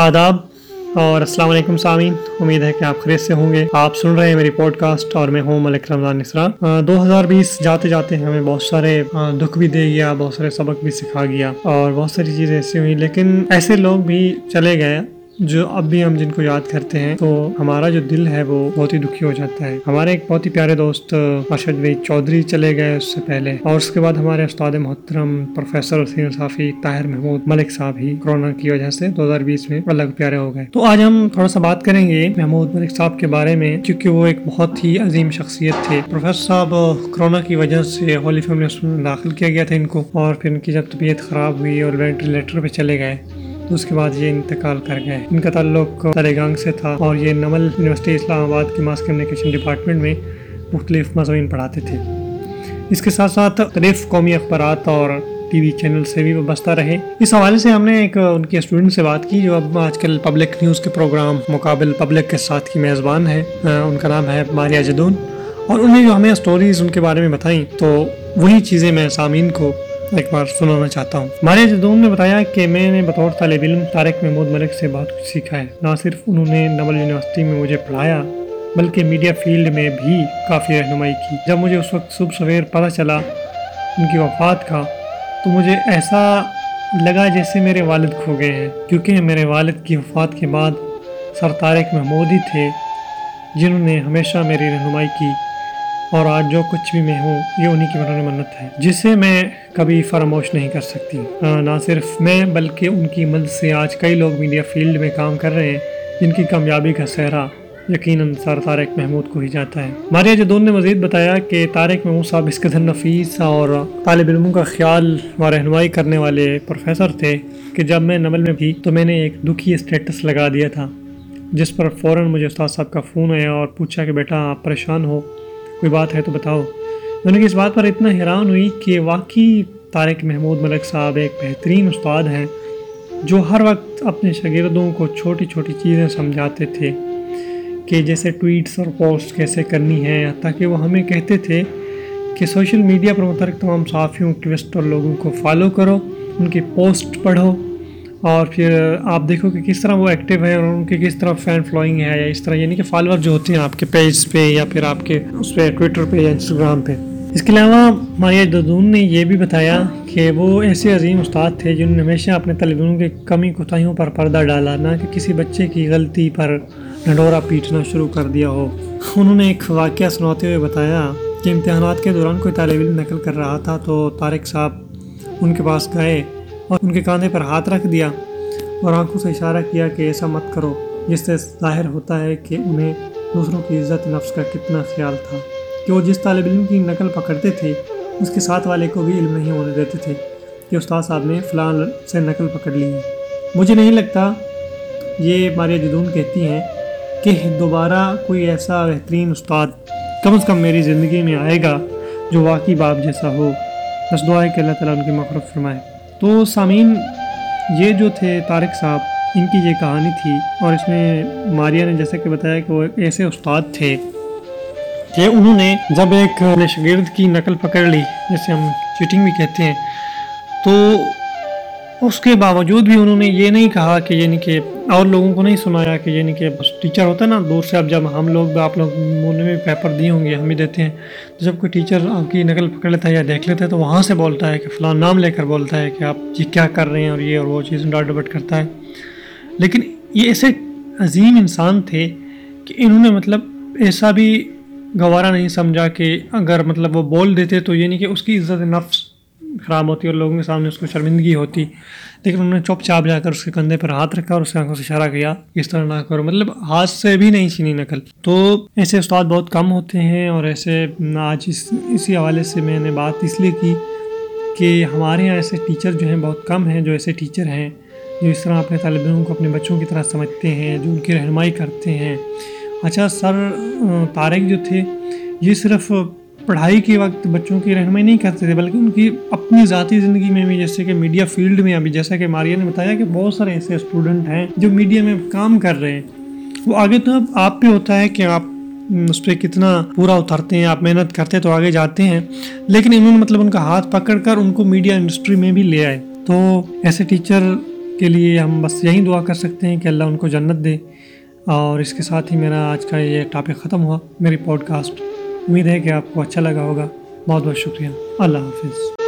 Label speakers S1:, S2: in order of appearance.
S1: آداب اور السلام علیکم سامعین امید ہے کہ آپ خرید سے ہوں گے۔ آپ سن رہے ہیں میری پوڈ کاسٹ اور میں ہوں ملک رمضان نسرا دو ہزار بیس جاتے جاتے ہمیں بہت سارے دکھ بھی دے گیا، بہت سارے سبق بھی سکھا گیا اور بہت ساری چیزیں ایسی ہوئی لیکن ایسے لوگ بھی چلے گئے۔ جو اب بھی ہم جن کو یاد کرتے ہیں، تو ہمارا جو دل ہے، وہ بہت ہی دکھی ہو جاتا ہے۔ ہمارے ایک بہت ہی پیارے دوست ارشد بھائی چودھری چلے گئے اس سے پہلے۔ اور اس کے بعد ہمارے استاد محترم، پروفیسر حسین صافی، طاہر محمود ملک صاحب ہی کورونا کی وجہ سے دو ہزار بیس میں الگ پیارے ہو گئے۔ تو آج ہم تھوڑا سا بات کریں گے محمود ملک صاحب کے بارے میں، کیونکہ وہ ایک بہت ہی عظیم شخصیت تھے۔ پروفیسر صاحب کورونا کی وجہ سے ہولی فیملی میں داخل کیا گیا تھا ان کو، اور پھر ان کی جب طبیعت خراب ہوئی اور وینٹیلیٹر پہ چلے گئے۔ اس کے بعد یہ انتقال کر گئے۔ ان کا تعلق تلگانگ سے تھا اور یہ نمل یونیورسٹی اسلام آباد کی ماس کمیونیکیشن ڈپارٹمنٹ میں مختلف مضامین پڑھاتے تھے۔ اس کے ساتھ ساتھ مختلف قومی اخبارات اور ٹی وی چینل سے بھی وابستہ رہے۔ اس حوالے سے ہم نے ایک ان کے اسٹوڈنٹ سے بات کی جو اب آج کل پبلک نیوز کے پروگرام مقابل پبلک کے ساتھ کی میزبان ہے۔ ان کا نام ہے ماریا جدون۔ اور انہیں جو ہمیں اسٹوریز ان کے بارے میں بتائیں تو وہی چیزیں میں سامعین کو ایک بار سنانا چاہتا ہوں۔ ماریا جدون نے بتایا کہ میں نے بطور طالب علم طارق محمود ملک سے بہت کچھ سیکھا ہے۔ نہ صرف انہوں نے نول یونیورسٹی میں مجھے پڑھایا، بلکہ میڈیا فیلڈ میں بھی کافی رہنمائی کی۔ جب مجھے اس وقت صبح سویر پتہ چلا ان کی وفات کا، تو مجھے ایسا لگا جیسے میرے والد کھو گئے ہیں۔ کیونکہ میرے والد کی وفات کے بعد سر طارق محمود ہی تھے، جنہوں نے ہمیشہ میری رہنمائی کی۔ اور آج جو کچھ بھی میں ہوں، یہ انہی کی مرون منت ہے، جسے میں کبھی فراموش نہیں کر سکتی۔ نہ صرف میں، بلکہ ان کی مدد سے آج کئی لوگ میڈیا فیلڈ میں کام کر رہے ہیں، جن کی کامیابی کا سہرا یقیناً سر طارق محمود کو ہی جاتا ہے۔ ماریا جدون نے مزید بتایا کہ طارق محمود صاحب اس قدر نفیس اور طالب علموں کا خیال و رہنمائی کرنے والے پروفیسر تھے کہ جب میں نمل میں بھی، تو میں نے ایک دکھی اسٹیٹس لگا دیا تھا، جس پر فوراً مجھے استاد صاحب کا فون آیا اور پوچھا کہ بیٹا، آپ پریشان ہو؟ کوئی بات ہے تو بتاؤ۔ میں نے اس بات پر اتنا حیران ہوئی کہ واقعی طارق محمود ملک صاحب ایک بہترین استاد ہیں جو ہر وقت اپنے شاگردوں کو چھوٹی چھوٹی چیزیں سمجھاتے تھے کہ جیسے ٹویٹس اور پوسٹ کیسے کرنی ہے تاکہ وہ ہمیں کہتے تھے کہ سوشل میڈیا پر متعلق تمام صحافیوں ایکٹیوسٹ اور لوگوں کو فالو کرو، ان کی پوسٹ پڑھو۔ اور پھر آپ دیکھو کہ کس طرح وہ ایکٹیو ہیں اور ان کی کس طرح فین فلوئنگ ہے یا اس طرح یعنی کہ فالوور جو ہوتے ہیں آپ کے پیج پہ یا پھر آپ کے اس پہ ٹویٹر پہ یا انسٹاگرام پہ۔ اس کے علاوہ مایا ددون نے یہ بھی بتایا کہ وہ ایسے عظیم استاد تھے جنہوں نے ہمیشہ اپنے طلبوں کے کمی کوتاہیوں پر پردہ ڈالا، نہ کہ کسی بچے کی غلطی پر ڈھنڈورا پیٹنا شروع کر دیا ہو۔ انہوں نے ایک واقعہ سناتے ہوئے بتایا کہ امتحانات کے دوران کوئی طالب علم نقل کر رہا تھا تو طارق صاحب ان کے پاس گئے۔ اور ان کے کاندھے پر ہاتھ رکھ دیا اور آنکھوں سے اشارہ کیا کہ ایسا مت کرو، جس سے ظاہر ہوتا ہے کہ انہیں دوسروں کی عزت نفس کا کتنا خیال تھا۔ کہ وہ جس طالب علم کی نقل پکڑتے تھے، اس کے ساتھ والے کو بھی علم نہیں ہونے دیتے تھے کہ استاد صاحب نے فلاں سے نقل پکڑ لی ہے۔ مجھے نہیں لگتا یہ ماریہ جدون کہتی ہیں کہ دوبارہ کوئی ایسا بہترین استاد کم از کم میری زندگی میں آئے گا جو واقعی باپ جیسا ہو۔ بس دعا ہے کہ اللہ تعالیٰ ان کی مغرب فرمائے۔ تو سامعین، یہ جو تھے طارق صاحب، ان کی یہ کہانی تھی اور اس میں ماریا نے جیسے کہ بتایا کہ وہ ایسے استاد تھے کہ انہوں نے جب ایک شاگرد کی نقل پکڑ لی جیسے ہم چیٹنگ بھی کہتے ہیں، تو اس کے باوجود بھی انہوں نے یہ نہیں کہا کہ یعنی کہ اور لوگوں کو نہیں سنایا کہ یعنی کہ بس ٹیچر ہوتا ہے نا، دور سے اب جب ہم لوگ آپ لوگ مونے میں پیپر دیے ہوں گے ہم بھی دیتے ہیں، تو جب کوئی ٹیچر آپ کی نقل پکڑ لیتا ہے یا دیکھ لیتا ہے تو وہاں سے بولتا ہے کہ فلاں نام لے کر بولتا ہے کہ آپ جی کیا کر رہے ہیں اور یہ اور وہ چیز ڈاٹ ڈبٹ کرتا ہے۔ لیکن یہ ایسے عظیم انسان تھے کہ انہوں نے مطلب ایسا بھی گوارا نہیں سمجھا کہ اگر مطلب وہ بول دیتے تو یعنی کہ اس کی عزت نفس خراب ہوتی اور لوگوں کے سامنے اس کو شرمندگی ہوتی۔ لیکن انہوں نے چپ چاپ جا کر اس کے کندھے پر ہاتھ رکھا اور اس کے آنکھوں سے اشارہ کیا، اس طرح نہ کرو۔ مطلب ہاتھ سے بھی نہیں چینی نقل۔ تو ایسے استاد بہت کم ہوتے ہیں اور ایسے آج اس، اسی حوالے سے میں نے بات اس لیے کی کہ ہمارے یہاں ایسے ٹیچر جو ہیں بہت کم ہیں، جو ایسے ٹیچر ہیں، جو اس طرح اپنے طالب علموں کو اپنے بچوں کی طرح سمجھتے ہیں، جو ان کی رہنمائی کرتے ہیں۔ اچھا سر طارق جو تھے، یہ صرف پڑھائی کے وقت بچوں کی رہنمائی نہیں کرتے تھے بلکہ ان کی اپنی ذاتی زندگی میں بھی، جیسے کہ میڈیا فیلڈ میں ابھی، جیسا کہ ماریہ نے بتایا کہ بہت سارے ایسے اسٹوڈنٹ ہیں جو میڈیا میں کام کر رہے ہیں۔ وہ آگے تو اب آپ پہ ہوتا ہے کہ آپ اس پہ کتنا پورا اترتے ہیں، آپ محنت کرتے تو آگے جاتے ہیں، لیکن انہوں نے مطلب ان کا ہاتھ پکڑ کر ان کو میڈیا انڈسٹری میں بھی لے آئے۔ تو ایسے ٹیچر کے لیے ہم بس یہی دعا کر سکتے ہیں کہ اللہ ان کو جنت دے۔ اور اس کے ساتھ ہی میرا آج کا یہ ٹاپک ختم ہوا، میری پوڈ کاسٹ۔ امید ہے کہ آپ کو اچھا لگا ہوگا۔ بہت بہت شکریہ۔ اللہ حافظ۔